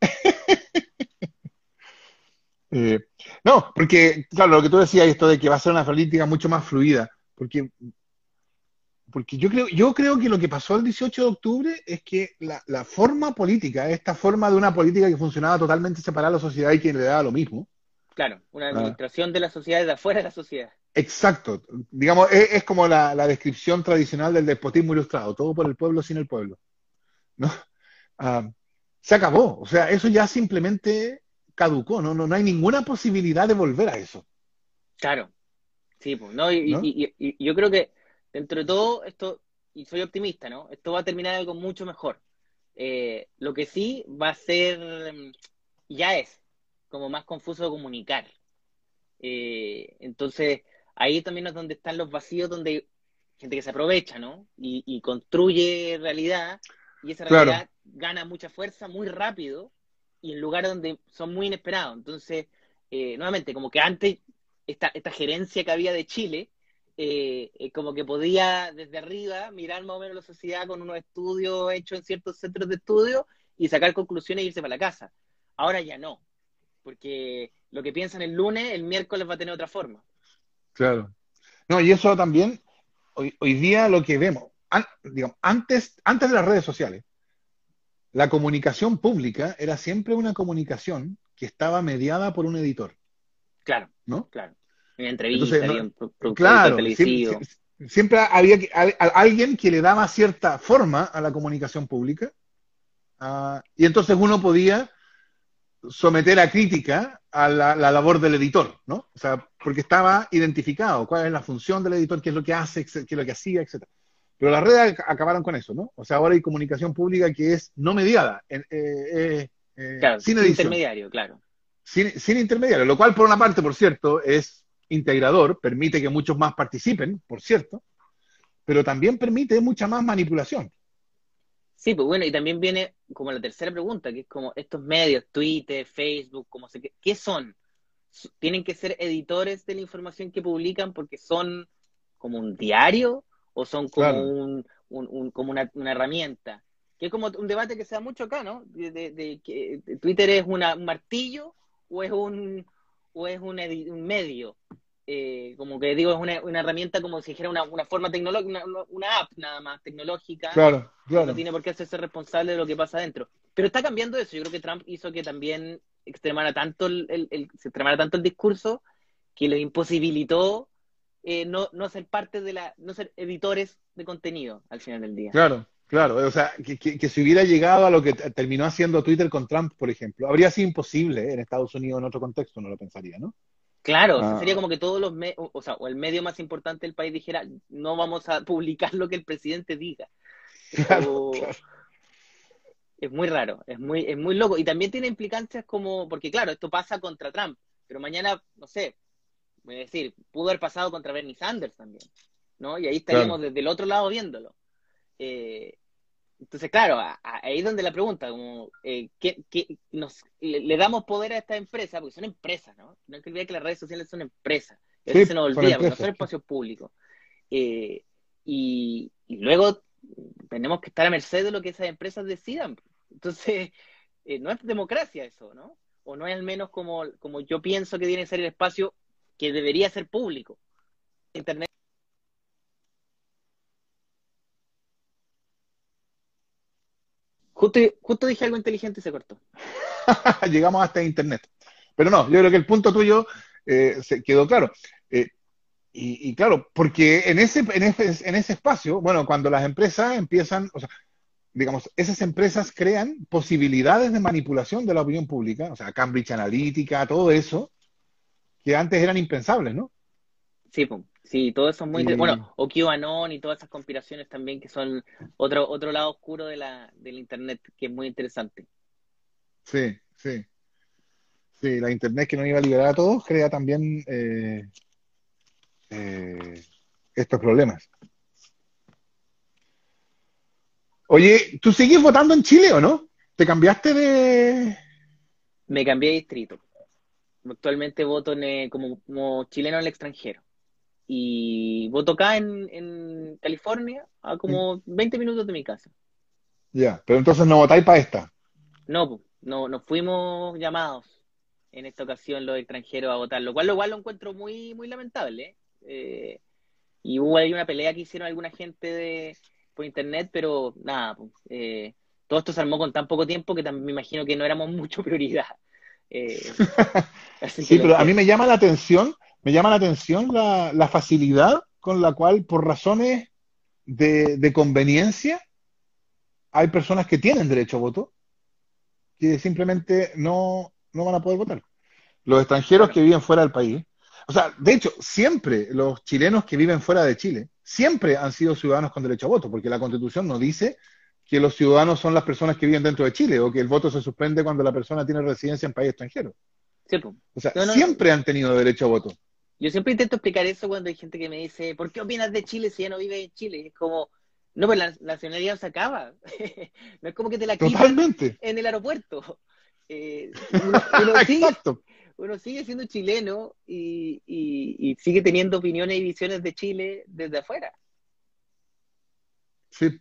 Eh, no, porque, claro, lo que tú decías, esto de que va a ser una política mucho más fluida, porque, porque yo creo, yo creo que lo que pasó el 18 de octubre es que la, la forma política, esta forma de una política que funcionaba totalmente separada de la sociedad y que le daba lo mismo, Claro, una Ah. administración de la sociedad de afuera de la sociedad. exacto, digamos, es, es como la, la descripción tradicional del despotismo ilustrado, todo por el pueblo sin el pueblo, ¿no? Ah, se acabó, o sea, eso ya simplemente caducó, ¿no? No, no hay ninguna posibilidad de volver a eso. Claro. Sí, pues, ¿no? Y, ¿No? y- y- y yo creo que dentro de todo esto, y soy optimista, ¿no? Esto va a terminar algo mucho mejor. Eh, lo que sí va a ser, mm, ya es, como más confuso de comunicar. Eh, entonces, ahí también es donde están los vacíos, donde hay gente que se aprovecha, ¿no? Y, y construye realidad, y esa Claro. realidad gana mucha fuerza muy rápido, y en lugares donde son muy inesperados. Entonces, eh, nuevamente, como que antes esta, esta gerencia que había de Chile, eh, eh, como que podía desde arriba mirar más o menos la sociedad con unos estudios hechos en ciertos centros de estudio y sacar conclusiones e irse para la casa. Ahora ya no, porque lo que piensan el lunes, el miércoles va a tener otra forma. Claro. No, y eso también, hoy, hoy día lo que vemos, an- digamos, antes, antes de las redes sociales, la comunicación pública era siempre una comunicación que estaba mediada por un editor, Claro, ¿no? claro. Una entrevista, Entonces, no- productor Claro, televisivo. siempre, había que- a- a- alguien que le daba cierta forma a la comunicación pública, ah, y entonces uno podía someter a crítica a la, la labor del editor, ¿no? O sea, porque estaba identificado cuál es la función del editor, qué es lo que hace, qué es lo que hacía, etcétera. Pero las redes ac- acabaron con eso, ¿no? O sea, ahora hay comunicación pública que es no mediada, eh, eh, eh, Claro, sin edición intermediario, claro. sin, sin intermediario, lo cual por una parte, por cierto, es integrador, permite que muchos más participen, por cierto, pero también permite mucha más manipulación. Sí, pues bueno, y también viene como la tercera pregunta, que es como estos medios, Twitter, Facebook, como se, ¿qué son? ¿Tienen que ser editores de la información que publican porque son como un diario o son como, Claro. un, un- un- como una, una herramienta? Que es como un debate que se da mucho acá, ¿no? De, de- Twitter es una- un martillo o es un, o es un, un medio. Eh, como que digo, es una, una herramienta como si dijera una, una forma tecnológica, una, una app nada más tecnológica Claro, no claro. tiene por qué hacerse responsable de lo que pasa adentro. Pero está cambiando eso. Yo creo que Trump hizo que también extremara tanto el, el- el- se extremara tanto el discurso que les imposibilitó eh, no, no ser parte de la, no ser editores de contenido al final del día. Claro, claro. O sea, que, que- que si hubiera llegado a lo que terminó haciendo Twitter con Trump, por ejemplo, habría sido imposible en Estados Unidos en otro contexto, no lo pensaría, ¿no? Claro, o sea, Ah. sería como que todos los, me- o, o sea, o el medio más importante del país dijera, no vamos a publicar lo que el presidente diga. Claro, O- claro. Es muy raro, es muy, es muy loco. Y también tiene implicancias como, porque claro, esto pasa contra Trump, pero mañana, no sé, voy a decir, pudo haber pasado contra Bernie Sanders también, ¿no? Y ahí estaríamos desde el otro lado viéndolo. Eh, entonces, claro, a- a- ahí es donde la pregunta, como, eh, ¿qué, qué nos, le, le damos poder a esta empresa? Porque son empresas, ¿no? No hay que olvidar que las redes sociales son empresas. Sí, veces se nos olvida, porque no son espacios públicos. Eh, y, y luego tenemos que estar a merced de lo que esas empresas decidan. Entonces, eh, no es democracia eso, ¿no? O no es al menos como, como yo pienso que tiene que ser el espacio que debería ser público. Internet. Justo, justo dije algo inteligente y se cortó. Llegamos hasta Internet. Pero no, yo creo que el punto tuyo eh, se quedó claro. Eh, y, y claro, porque en ese, en, ese, en ese espacio, bueno, cuando las empresas empiezan, o sea, digamos, esas empresas crean posibilidades de manipulación de la opinión pública, o sea, Cambridge Analytica, todo eso, que antes eran impensables, ¿no? Sí, pum. Sí, todo eso es muy... Bueno, o QAnon y todas esas conspiraciones también que son otro, otro lado oscuro de la, del Internet que es muy interesante. Sí, sí. Sí, la Internet que no iba a liberar a todos crea también eh, eh, estos problemas. Oye, ¿tú sigues votando en Chile o no? ¿Te cambiaste de...? Me cambié de distrito. Actualmente voto en, eh, como, como chileno en el extranjero. Y voto acá en, en California, a como 20 minutos de mi casa. Ya, pero entonces no votáis para esta. No, no, nos fuimos llamados en esta ocasión los extranjeros a votar, lo cual, lo cual lo encuentro muy, muy lamentable. ¿eh? Eh, y hubo ahí una pelea que hicieron alguna gente de, por internet, pero nada, pues, eh, todo esto se armó con tan poco tiempo que también me imagino que no éramos mucho prioridad. Eh, Sí, pero a mí me llama la atención, me llama la atención la, la facilidad con la cual, por razones de, de conveniencia, hay personas que tienen derecho a voto que simplemente no, no van a poder votar. Los extranjeros que viven fuera del país. O sea, de hecho, siempre los chilenos que viven fuera de Chile, siempre han sido ciudadanos con derecho a voto, porque la Constitución no dice que los ciudadanos son las personas que viven dentro de Chile o que el voto se suspende cuando la persona tiene residencia en país extranjero. Sí. O sea, No, no, siempre han tenido derecho a voto. Yo siempre intento explicar eso cuando hay gente que me dice, ¿por qué opinas de Chile si ya no vives en Chile? Y es como, no, pues la nacionalidad se acaba. no es como que te la quitan Totalmente. en el aeropuerto. Eh, uno, uno sigue, Exacto. uno sigue siendo chileno y, y- y sigue teniendo opiniones y visiones de Chile desde afuera. Sí.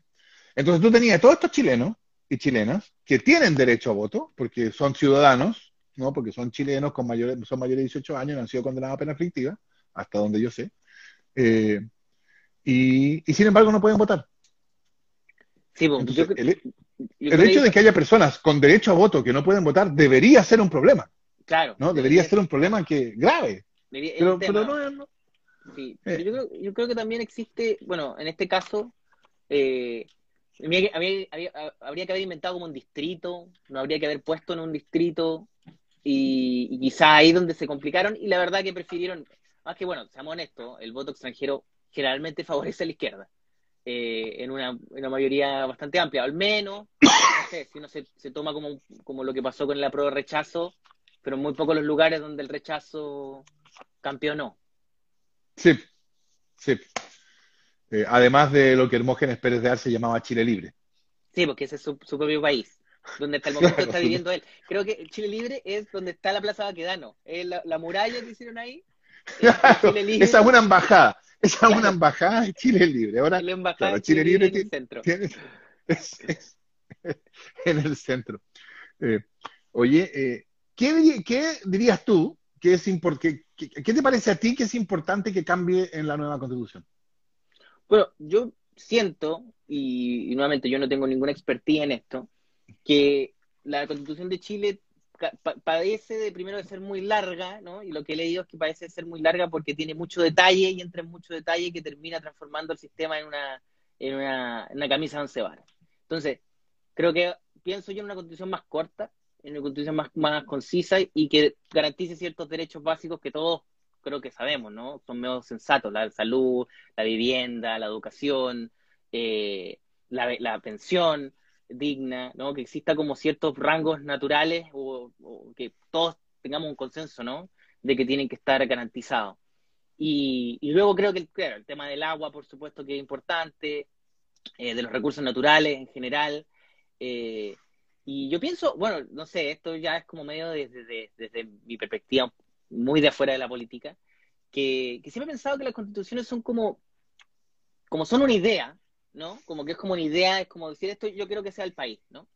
Entonces tú tenías todos estos chilenos y chilenas que tienen derecho a voto, porque son ciudadanos, ¿no? Porque son chilenos con mayores, son mayores de 18 años, han sido condenados a pena aflictiva, hasta donde yo sé. Eh, y, y sin embargo no pueden votar. Sí, Entonces, yo, el, yo el creo hecho de que haya personas con derecho a voto que no pueden votar debería ser un problema, claro, ¿no? Debería ser un problema que grave. debería- Pero, pero no, no. Sí, Eh. yo creo, yo creo que también existe, bueno, en este caso, eh, habría, habría- habría- habría que haber inventado como un distrito, no habría que haber puesto en un distrito, y, y quizá ahí donde se complicaron, y la verdad que prefirieron, más que bueno, seamos honestos, el voto extranjero generalmente favorece a la izquierda, eh, en, una, en una mayoría bastante amplia, al menos, no sé, si uno se, se toma como, como lo que pasó con la pro rechazo, pero muy pocos los lugares donde el rechazo campeonó. Sí, sí. Eh, además de lo que Hermógenes Pérez de Arce llamaba Chile Libre. Sí, porque ese es su, su propio país, donde hasta el momento Claro, está viviendo él. Creo que Chile Libre es donde está la Plaza Baquedano. Es la, la muralla que hicieron ahí. es Chile Libre, Esa es una embajada, esa es una embajada de Chile Libre. Ahora, la embajada de Chile Chile Libre Libre en el tiene- centro. es- es- en el centro. Eh, oye, eh, ¿qué, qué dirías tú que es impor- que- que- qué te parece a ti que es importante que cambie en la nueva constitución? Bueno, yo siento, y, y nuevamente yo no tengo ninguna expertía en esto, que la Constitución de Chile padece de primero de ser muy larga, ¿no? Y lo que he leído es que parece ser muy larga porque tiene mucho detalle y entra en mucho detalle que termina transformando el sistema en una, en una, en una camisa de once varas. Entonces, creo que pienso yo en una constitución más corta, en una constitución más, más concisa y que garantice ciertos derechos básicos que todos creo que sabemos, ¿no? Son medio sensatos, la salud, la vivienda, la educación, eh, la, la pensión digna, ¿no? Que exista como ciertos rangos naturales o, o que todos tengamos un consenso, ¿no? De que tienen que estar garantizados. Y, y luego creo que el, claro, el tema del agua, por supuesto, que es importante, eh, de los recursos naturales en general. eh, y yo pienso, bueno, no sé, esto ya es como medio desde, desde, desde mi perspectiva muy de afuera de la política, que, que siempre he pensado que las constituciones son como, como son una idea, ¿no? Como que es como una idea, es como decir esto, yo quiero que sea el país, ¿no?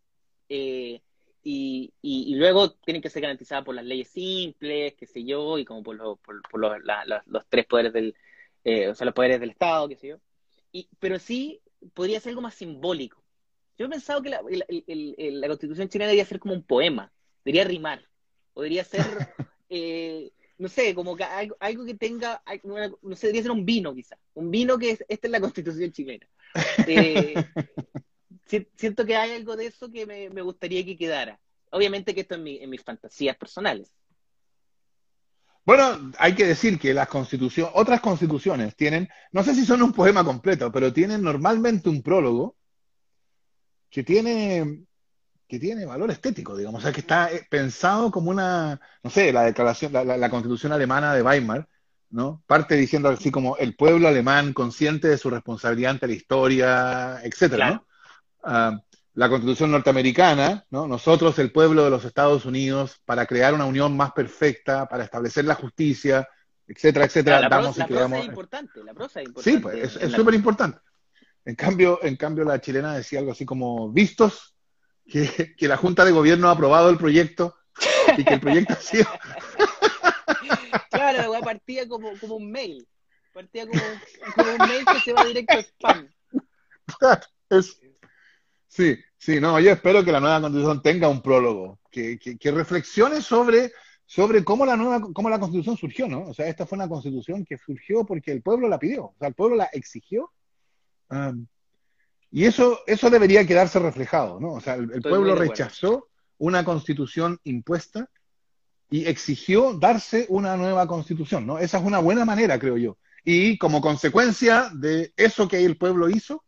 Eh, y, y, y luego tienen que ser garantizadas por las leyes simples, qué sé yo, y como por, los por, por los, la- la- los tres poderes del, eh, o sea, los poderes del Estado, qué sé yo. Y, pero sí podría ser algo más simbólico. Yo he pensado que la, el- el- el- la constitución chilena debería ser como un poema, debería rimar, o debería ser, eh, no sé, como que algo, algo que tenga, no sé, debería ser un vino quizá, un vino que es, esta es la constitución chilena. Eh, si- siento que hay algo de eso que me, me gustaría que quedara. Obviamente que esto en, mi, en mis fantasías personales. Bueno, hay que decir que las constituciones, otras constituciones tienen, no sé si son un poema completo, pero tienen normalmente un prólogo que tiene, que tiene valor estético, digamos, o sea, que está eh, pensado como una, no sé, la declaración, la, la- la constitución alemana de Weimar, ¿no? Parte diciendo así como el pueblo alemán consciente de su responsabilidad ante la historia, etcétera, ¿no? Ah, la constitución norteamericana, ¿no? Nosotros, el pueblo de los Estados Unidos, para crear una unión más perfecta, para establecer la justicia, etcétera, etcétera, la, damos la y prosa creamos. es importante, la prosa es importante. Sí, pues es súper importante. En cambio, en cambio, la chilena decía algo así como, vistos que, que la Junta de Gobierno ha aprobado el proyecto y que el proyecto ha sido... Claro, la weá partía como, como un mail. Partía como, como un mail que se va directo a spam. Es- Sí, sí, no, yo espero que la nueva constitución tenga un prólogo, que, que, que reflexione sobre, sobre cómo la nueva, cómo la constitución surgió, ¿no? O sea, esta fue una constitución que surgió porque el pueblo la pidió, o sea, el pueblo la exigió. Um, y eso, eso debería quedarse reflejado, ¿no? O sea, el, pueblo rechazó una constitución impuesta y exigió darse una nueva constitución, ¿no? Esa es una buena manera, creo yo. Y como consecuencia de eso que el pueblo hizo,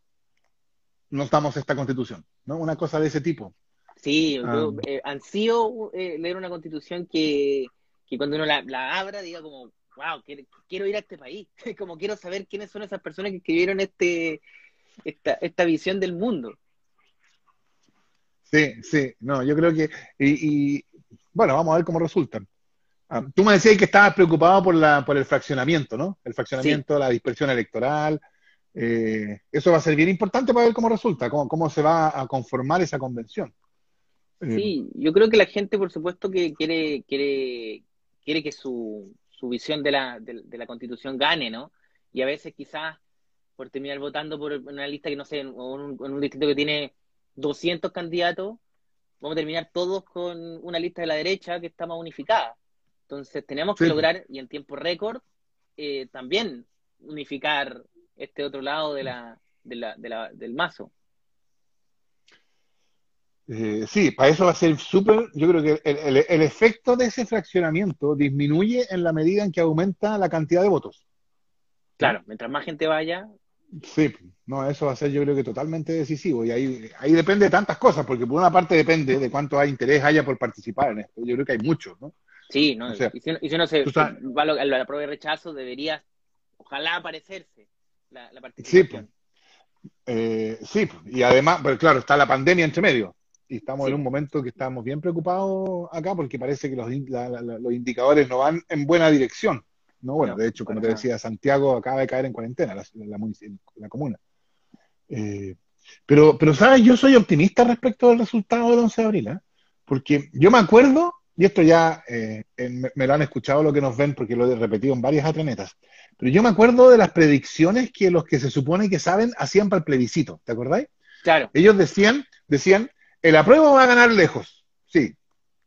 nos damos esta constitución, ¿no? Una cosa de ese tipo. Sí, yo creo, eh, ansío eh, leer una constitución que, que cuando uno la, la abra diga como, wow, quiero, quiero ir a este país, como quiero saber quiénes son esas personas que escribieron este, esta, esta visión del mundo. Sí, sí, no, yo creo que, y, y, bueno, vamos a ver cómo resultan. Ah, tú me decías que estabas preocupado por la, por el fraccionamiento, ¿no? El fraccionamiento, la dispersión electoral. eh, eso va a ser bien importante para ver cómo resulta, cómo, cómo se va a conformar esa convención. Eh, Sí, yo creo que la gente, por supuesto, que quiere, quiere, quiere que su, su visión de la, de, de la constitución gane, ¿no? Y a veces quizás por terminar votando por una lista que no sé, en un, en un distrito que tiene 200 candidatos, vamos a terminar todos con una lista de la derecha que está más unificada. Entonces tenemos que Sí. lograr, y en tiempo récord, eh, también unificar este otro lado de la, de la, de la, del mazo. Eh, sí, para eso va a ser súper, yo creo que el, el- el efecto de ese fraccionamiento disminuye en la medida en que aumenta la cantidad de votos. Claro, mientras más gente vaya, Sí, no, eso va a ser yo creo que totalmente decisivo y ahí, ahí depende de tantas cosas, porque por una parte depende de cuánto hay interés haya por participar en esto. Yo creo que hay muchos, ¿no? Sí, ¿no? O sea, y, si y si uno se sabes- va a lo- a la prueba de rechazo, debería, ojalá aparecerse la, la Sí, participación. Eh, sí, y además, pues claro, está la pandemia entre medio y estamos Sí. en un momento que estamos bien preocupados acá porque parece que los, la- la- la- los indicadores no van en buena dirección. No, bueno, No, de hecho, como te decía, Santiago acaba de caer en cuarentena, la, la, munici- la comuna. Eh, pero, pero, ¿sabes? Yo soy optimista respecto al resultado del 11 de abril, ¿eh? Porque yo me acuerdo, y esto ya eh, en- me, lo han escuchado lo que nos ven porque lo he repetido en varias atranetas, pero yo me acuerdo de las predicciones que los que se supone que saben hacían para el plebiscito, ¿te acordáis? Claro, Ellos decían, decían, el apruebo va a ganar lejos, sí,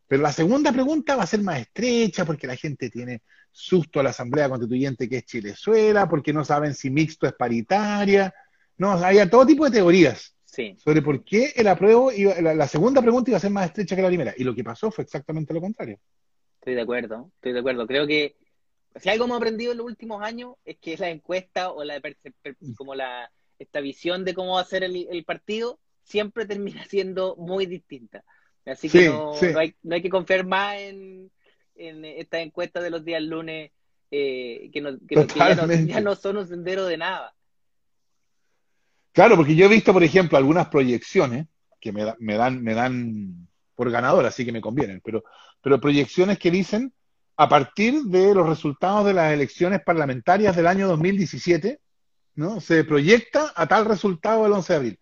pero la segunda pregunta va a ser más estrecha porque la gente tiene susto a la Asamblea Constituyente que es Chilezuela, porque no saben si mixto es paritaria, no, había todo tipo de teorías sí. sobre por qué el apruebo, iba, la, la segunda pregunta iba a ser más estrecha que la primera, y lo que pasó fue exactamente lo contrario. Estoy de acuerdo, estoy de acuerdo. Creo que si algo hemos aprendido en los últimos años es que la encuesta o la per- como la esta visión de cómo va a ser el, el partido siempre termina siendo muy distinta. Así que Sí, no, sí. no hay, no hay que confiar más en, en estas encuestas de los días lunes eh, que, no- que que ya, ya no son un sendero de nada. Claro, porque yo he visto, por ejemplo, algunas proyecciones que me, da- me dan, me dan por ganador, así que me convienen, pero, pero proyecciones que dicen a partir de los resultados de las elecciones parlamentarias del año 2017, ¿no? Se proyecta a tal resultado el 11 de abril.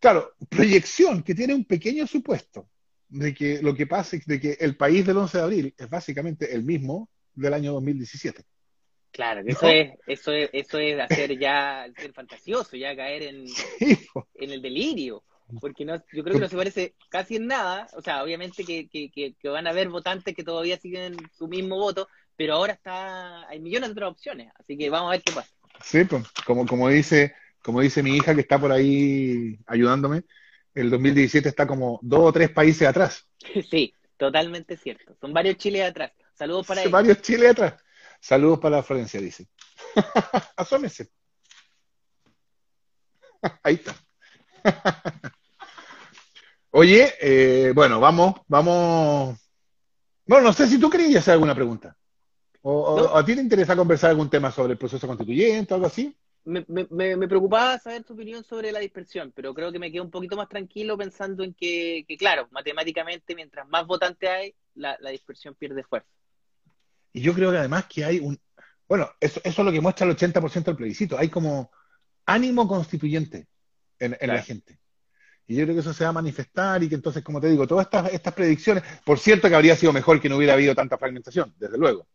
Claro, proyección que tiene un pequeño supuesto de que lo que pasa es de que el país del 11 de abril es básicamente el mismo del año 2017. Claro, que ¿No? eso es, eso es, eso es hacer ya, ser fantasioso, ya caer en, Sí, en el delirio, porque no, yo creo que no se parece casi en nada, o sea, obviamente que, que, que, que van a haber votantes que todavía siguen su mismo voto, pero ahora está, hay millones de otras opciones, así que vamos a ver qué pasa. Sí, pues, como, como dice, como dice mi hija que está por ahí ayudándome, el 2017 está como dos o tres países atrás. Sí, totalmente cierto, son varios chiles atrás. Saludos para ellos. varios Chile atrás. Saludos para Florencia, dice. Asómese. Ahí está. Oye, eh, bueno, vamos, vamos. Bueno, no sé si tú querías hacer alguna pregunta. O. ¿A ti te interesa conversar algún tema sobre el proceso constituyente o algo así? Me, me, me, preocupaba saber tu opinión sobre la dispersión, pero creo que me quedo un poquito más tranquilo pensando en que, que claro, matemáticamente, mientras más votantes hay, la, la, dispersión pierde fuerza. Y yo creo que además que hay un... Bueno, eso, eso es lo que muestra el 80% del plebiscito. Hay como ánimo constituyente en, en claro. la gente. Y yo creo que eso se va a manifestar y que entonces, como te digo, todas estas, estas predicciones, por cierto que habría sido mejor que no hubiera habido tanta fragmentación, desde luego.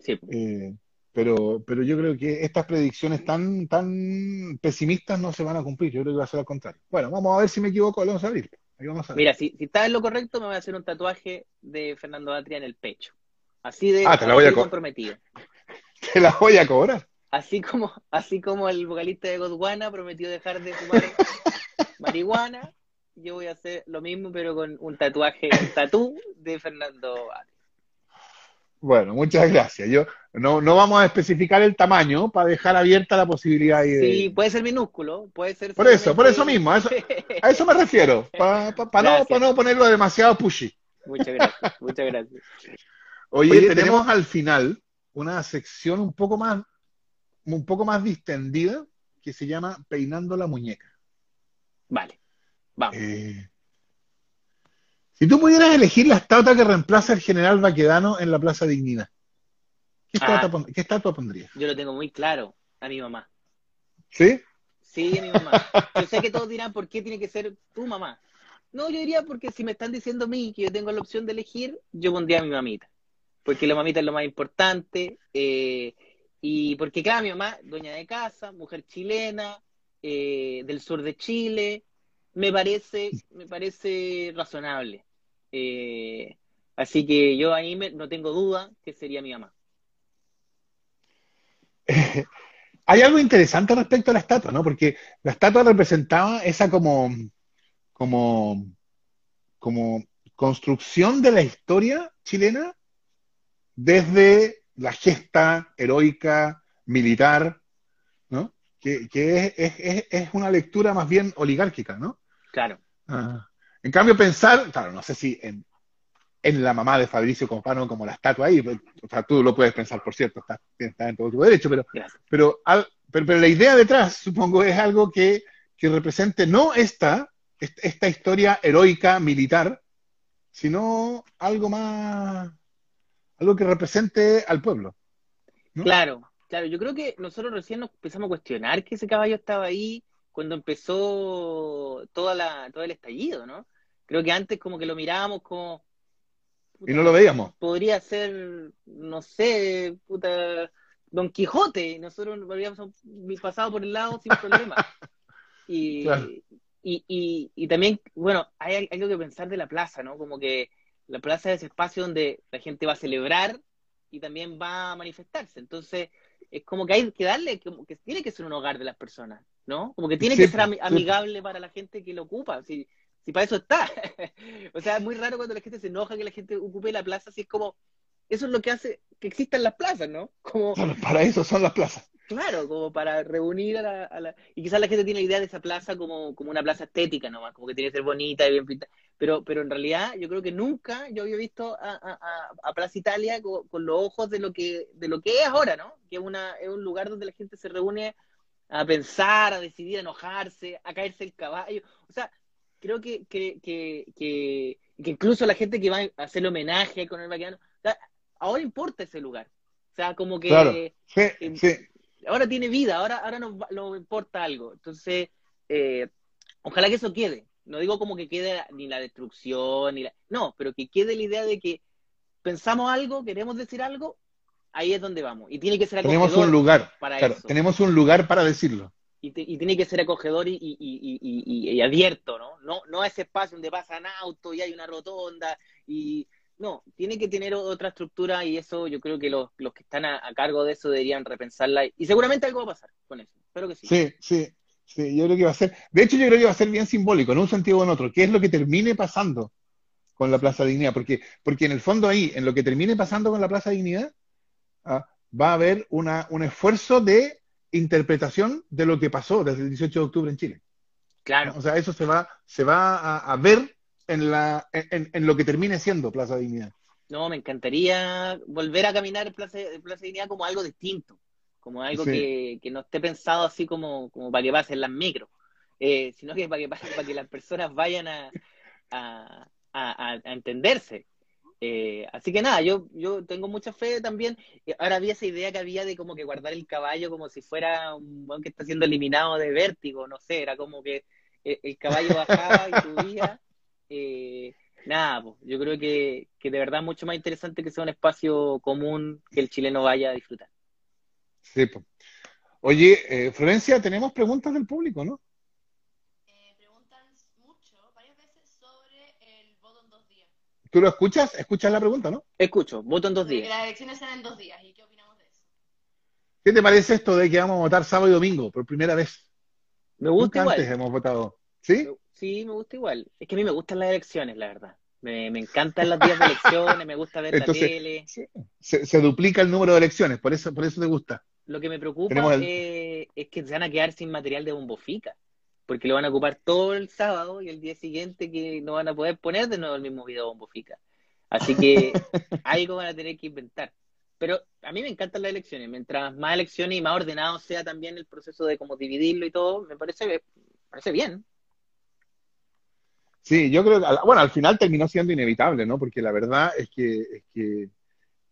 Sí. Eh, pero, pero yo creo que estas predicciones tan, tan pesimistas no se van a cumplir. Yo creo que va a ser al contrario. Bueno, vamos a ver si me equivoco, vamos a abrir. Ahí vamos a ver. Mira, si, si estás en lo correcto, me voy a hacer un tatuaje de Fernando Atria en el pecho. Así de ah, te la voy a comprometido. Te la voy a cobrar. Así como, así como el vocalista de Godwana prometió dejar de fumar marihuana, yo voy a hacer lo mismo, pero con un tatuaje, un tatú de Fernando Atria. Bueno, muchas gracias. Yo no, no vamos a especificar el tamaño para dejar abierta la posibilidad. De... Sí, puede ser minúsculo, puede ser. Por eso, por eso mismo, a eso, a eso me refiero, para pa, pa no, pa no ponerlo demasiado pushy. Muchas gracias, muchas gracias. Oye, Oye tenemos, tenemos al final una sección un poco más, un poco más distendida que se llama Peinando la muñeca. Vale, vamos. Eh, si tú pudieras elegir la estatua que reemplaza al general Baquedano en la Plaza Dignidad, ¿qué estatua, ah, ¿qué estatua pondrías? Yo lo tengo muy claro, a mi mamá. ¿Sí? Sí, a mi mamá. Yo sé que todos dirán, ¿por qué tiene que ser tu mamá? No, yo diría porque si me están diciendo a mí que yo tengo la opción de elegir, yo pondría a mi mamita. Porque la mamita es lo más importante. Eh, y porque, claro, mi mamá, dueña de casa, mujer chilena, eh, del sur de Chile, me parece, me parece razonable. Eh, así que yo ahí me, no tengo duda que sería mi mamá. Hay algo interesante respecto a la estatua, ¿no? Porque la estatua representaba esa como, como, como construcción de la historia chilena desde la gesta heroica, militar, ¿no? Que, que es, es, es, una lectura más bien oligárquica, ¿no? Claro. Ah. En cambio, pensar, claro, no sé si en, en la mamá de Fabricio Compano como la estatua ahí, o sea, tú lo puedes pensar, por cierto, está, está en todo tu derecho, pero, pero, al, pero, pero, la idea detrás, supongo, es algo que, que represente no esta, esta historia heroica, militar, sino algo más, algo que represente al pueblo. ¿no? Claro, claro, yo creo que nosotros recién nos empezamos a cuestionar que ese caballo estaba ahí cuando empezó toda la, todo el estallido, ¿no? Creo que antes como que lo mirábamos como... Puta, y no lo veíamos. Podría ser, no sé, puta, Don Quijote, y nosotros habríamos pasado por el lado sin problema. Y, claro. y, y, y, también, bueno, hay algo que pensar de la plaza, ¿no? Como que la plaza es ese espacio donde la gente va a celebrar y también va a manifestarse. Entonces, es como que hay que darle, como que tiene que ser un hogar de las personas, ¿no? Como que tiene sí, que ser am amigable sí. para la gente que lo ocupa, si, si para eso está. o sea, es muy raro cuando la gente se enoja que la gente ocupe la plaza, si es como, eso es lo que hace que existan las plazas, ¿no? Como, para eso son las plazas. Claro, como para reunir a la, a la, Y quizás la gente tiene la idea de esa plaza como, como una plaza estética nomás, como que tiene que ser bonita y bien pintada. Pero, pero en realidad yo creo que nunca yo había visto a, a, a Plaza Italia con, con, los ojos de lo que de lo que es ahora, ¿no? Que es, una, es un lugar donde la gente se reúne a pensar, a decidir, a enojarse, a caerse el caballo. O sea, creo que, que, que, que, que incluso la gente que va a hacerle homenaje con el vaqueano, o sea, ahora importa ese lugar. O sea, como que... Claro. Sí, eh, sí ahora tiene vida, ahora, ahora nos, nos importa algo. Entonces, eh, ojalá que eso quede. No digo como que quede ni la destrucción, ni la... No, pero que quede la idea de que pensamos algo, queremos decir algo, ahí es donde vamos. Y tiene que ser Tenemos un lugar, para claro, eso. tenemos un lugar para decirlo. Y, te, y tiene que ser acogedor y, y, y, y, abierto, ¿no? ¿no? No ese espacio donde pasan autos y hay una rotonda y no, tiene que tener otra estructura y eso yo creo que los, los que están a, a, cargo de eso deberían repensarla y seguramente algo va a pasar con eso. Espero que sí. Sí, sí, sí, yo creo que va a ser, de hecho yo creo que va a ser bien simbólico, en un sentido o en otro, que es lo que termine pasando con la Plaza Dignidad, porque, porque en el fondo ahí, en lo que termine pasando con la Plaza Dignidad, ah, va a haber una, un esfuerzo de interpretación de lo que pasó desde el 18 de octubre en Chile. Claro. O sea, eso se va, se va a, a ver en, la, en, en, lo que termine siendo Plaza Dignidad. No, me encantaría volver a caminar Plaza, Plaza Dignidad como algo distinto, como algo Sí. que, que no esté pensado así como, como para que pasen las micros, eh, sino que para que, para que las personas vayan a- a- a entenderse. Eh, así que nada, yo, yo tengo mucha fe también. Ahora había esa idea que había de como que guardar el caballo como si fuera un weón que está siendo eliminado de vértigo, no sé, era como que eh, el caballo bajaba y subía. Eh, nada, pues, yo creo que, que de verdad es mucho más interesante que sea un espacio común que el chileno vaya a disfrutar. Sí, po. Oye, eh, Florencia, tenemos preguntas del público, ¿no? Eh, preguntan mucho, varias veces, sobre el voto en dos días. ¿Tú lo escuchas? ¿Escuchas la pregunta, no? Escucho, voto en dos días. las elecciones serán en dos días. ¿Y qué opinamos de eso? ¿Qué te parece esto de que vamos a votar sábado y domingo por primera vez? Me gusta Nunca igual. antes hemos votado. ¿Sí? Me- Sí, me gusta igual. Es que a mí me gustan las elecciones, la verdad. Me, me encantan los días de elecciones, me gusta ver Entonces- la tele. Se, se duplica el número de elecciones, por eso, por eso te gusta. Lo que me preocupa el- eh, es que se van a quedar sin material de bombofica, porque lo van a ocupar todo el sábado y el día siguiente que no van a poder poner de nuevo el mismo video de bombofica. Así que algo van a tener que inventar. Pero a mí me encantan las elecciones. Mientras más elecciones y más ordenado sea también el proceso de cómo dividirlo y todo, me parece, me parece bien. Sí, yo creo que, bueno, al final terminó siendo inevitable, ¿no? Porque la verdad es que, es que,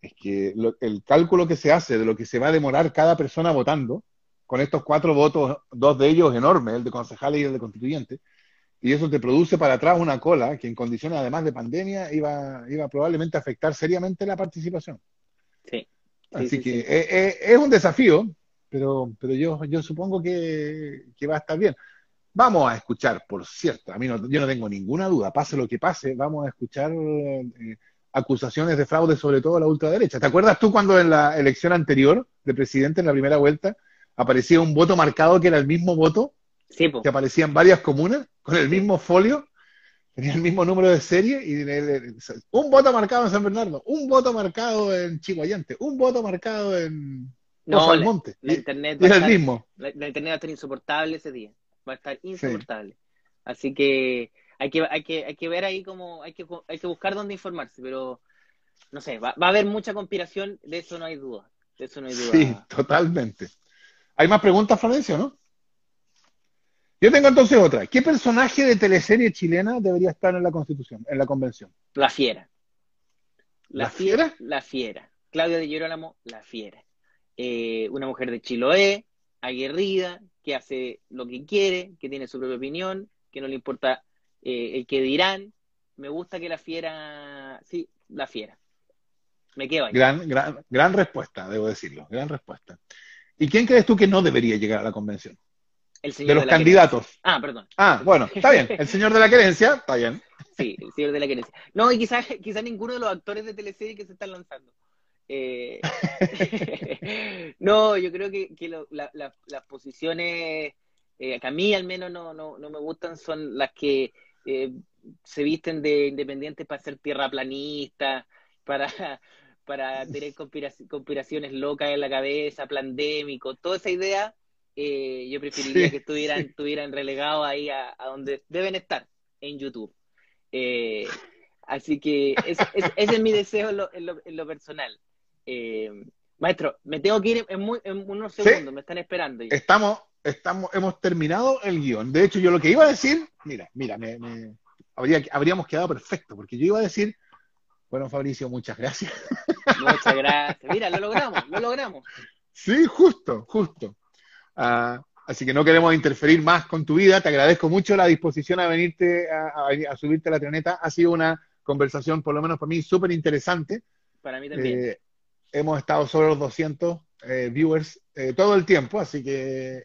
es que lo- el cálculo que se hace de lo que se va a demorar cada persona votando, con estos cuatro votos, dos de ellos enormes, el de concejales y el de constituyentes, y eso te produce para atrás una cola que en condiciones además de pandemia iba, iba probablemente a afectar seriamente la participación. Sí. Sí, Así sí, que sí. Es, es- es un desafío, pero, pero yo, yo supongo que, que va a estar bien. Vamos a escuchar, por cierto, a mí no, yo no tengo ninguna duda, pase lo que pase, vamos a escuchar eh, acusaciones de fraude, sobre todo a la ultraderecha. ¿Te acuerdas tú cuando en la elección anterior de presidente, en la primera vuelta, aparecía un voto marcado que era el mismo voto Sí, que aparecía en varias comunas, con el mismo folio, tenía el mismo número de serie, y un voto marcado en San Bernardo, un voto marcado en Chihuayante, un voto marcado en No, la, Almonte. la internet va a era el mismo. la, la internet va a estar insoportable ese día. Va a estar insoportable. Así que hay que, hay que, hay que ver ahí cómo, hay que, hay que buscar dónde informarse, pero no sé, va, va a haber mucha conspiración, de eso no hay duda. De eso no hay duda. Sí, totalmente. ¿Hay más preguntas, Florencio, no? Yo tengo entonces otra. ¿Qué personaje de teleserie chilena debería estar en la Constitución, en la convención? La fiera. ¿La fiera? La fiera. Claudia de Girolamo, la fiera. Eh, una mujer de Chiloé, aguerrida, que hace lo que quiere, que tiene su propia opinión, que no le importa eh, el que dirán. Me gusta que la fiera, sí, la fiera. Me quedo ahí. Gran, gran, gran respuesta, debo decirlo. Gran respuesta. ¿Y quién crees tú que no debería llegar a la convención? El señor De los la candidatos. querencia. Ah, perdón. Ah, bueno, está bien. El señor de la querencia, está bien. Sí, el señor de la querencia. No, y quizás quizás ninguno de los actores de teleserie que se están lanzando. Eh, no, yo creo que, que lo- la- la- las posiciones eh, que a mí al menos no, no, no me gustan son las que eh, se visten de independientes para ser tierraplanistas, para, para tener conspiraci- conspiraciones locas en la cabeza, pandémico, toda esa idea, eh, yo preferiría Sí, que estuvieran, estuvieran relegados ahí a, a donde deben estar, en YouTube. Eh, así que ese, es mi deseo en lo, en lo- en lo personal. Eh, maestro, me tengo que ir en, muy- en unos Sí. segundos, me están esperando. ya. Estamos, estamos, hemos terminado el guion. De hecho, yo lo que iba a decir, mira, mira, me, me- habría, habríamos quedado perfecto, porque yo iba a decir, bueno, Fabricio, muchas gracias. Muchas gracias. Mira, lo logramos, lo logramos. Sí, justo, justo. Ah, así que no queremos interferir más con tu vida. Te agradezco mucho la disposición a venirte a, a- a subirte a la troneta. Ha sido una conversación, por lo menos para mí, súper interesante. Para mí también. Eh, hemos estado sobre los 200 eh, viewers eh, todo el tiempo, así que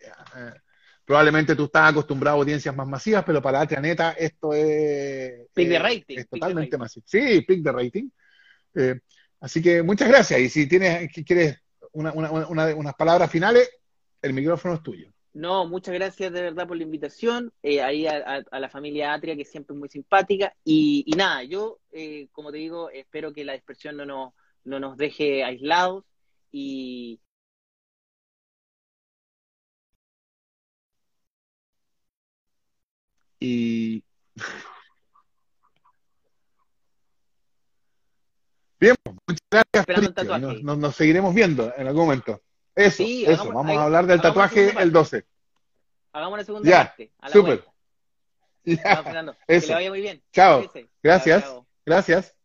probablemente tú estás acostumbrado a audiencias más masivas, pero para Atraneta esto es, Pic de eh, rating, es totalmente masivo. Sí, pick de rating. Eh, así que muchas gracias. Y si tienes, quieres una- una- una- unas palabras finales, el micrófono es tuyo. No, muchas gracias de verdad por la invitación, eh, ahí a, a- a la familia Atria, que siempre es muy simpática. Y, y nada, yo, como te digo, espero que la dispersión no nos, no nos deje aislados y, Y. Bien, pues, muchas gracias. Esperando tatuaje. Nos, nos- nos seguiremos viendo en algún momento. Eso, Sí, eso. hagamos- Vamos ahí- a hablar del tatuaje el 12. Hagamos una segunda Ya, parte. A la súper. vuelta. Ya, Vamos, Fernando. Que eso. le vaya muy bien. Chao. Gracias. Chao, chao. Gracias.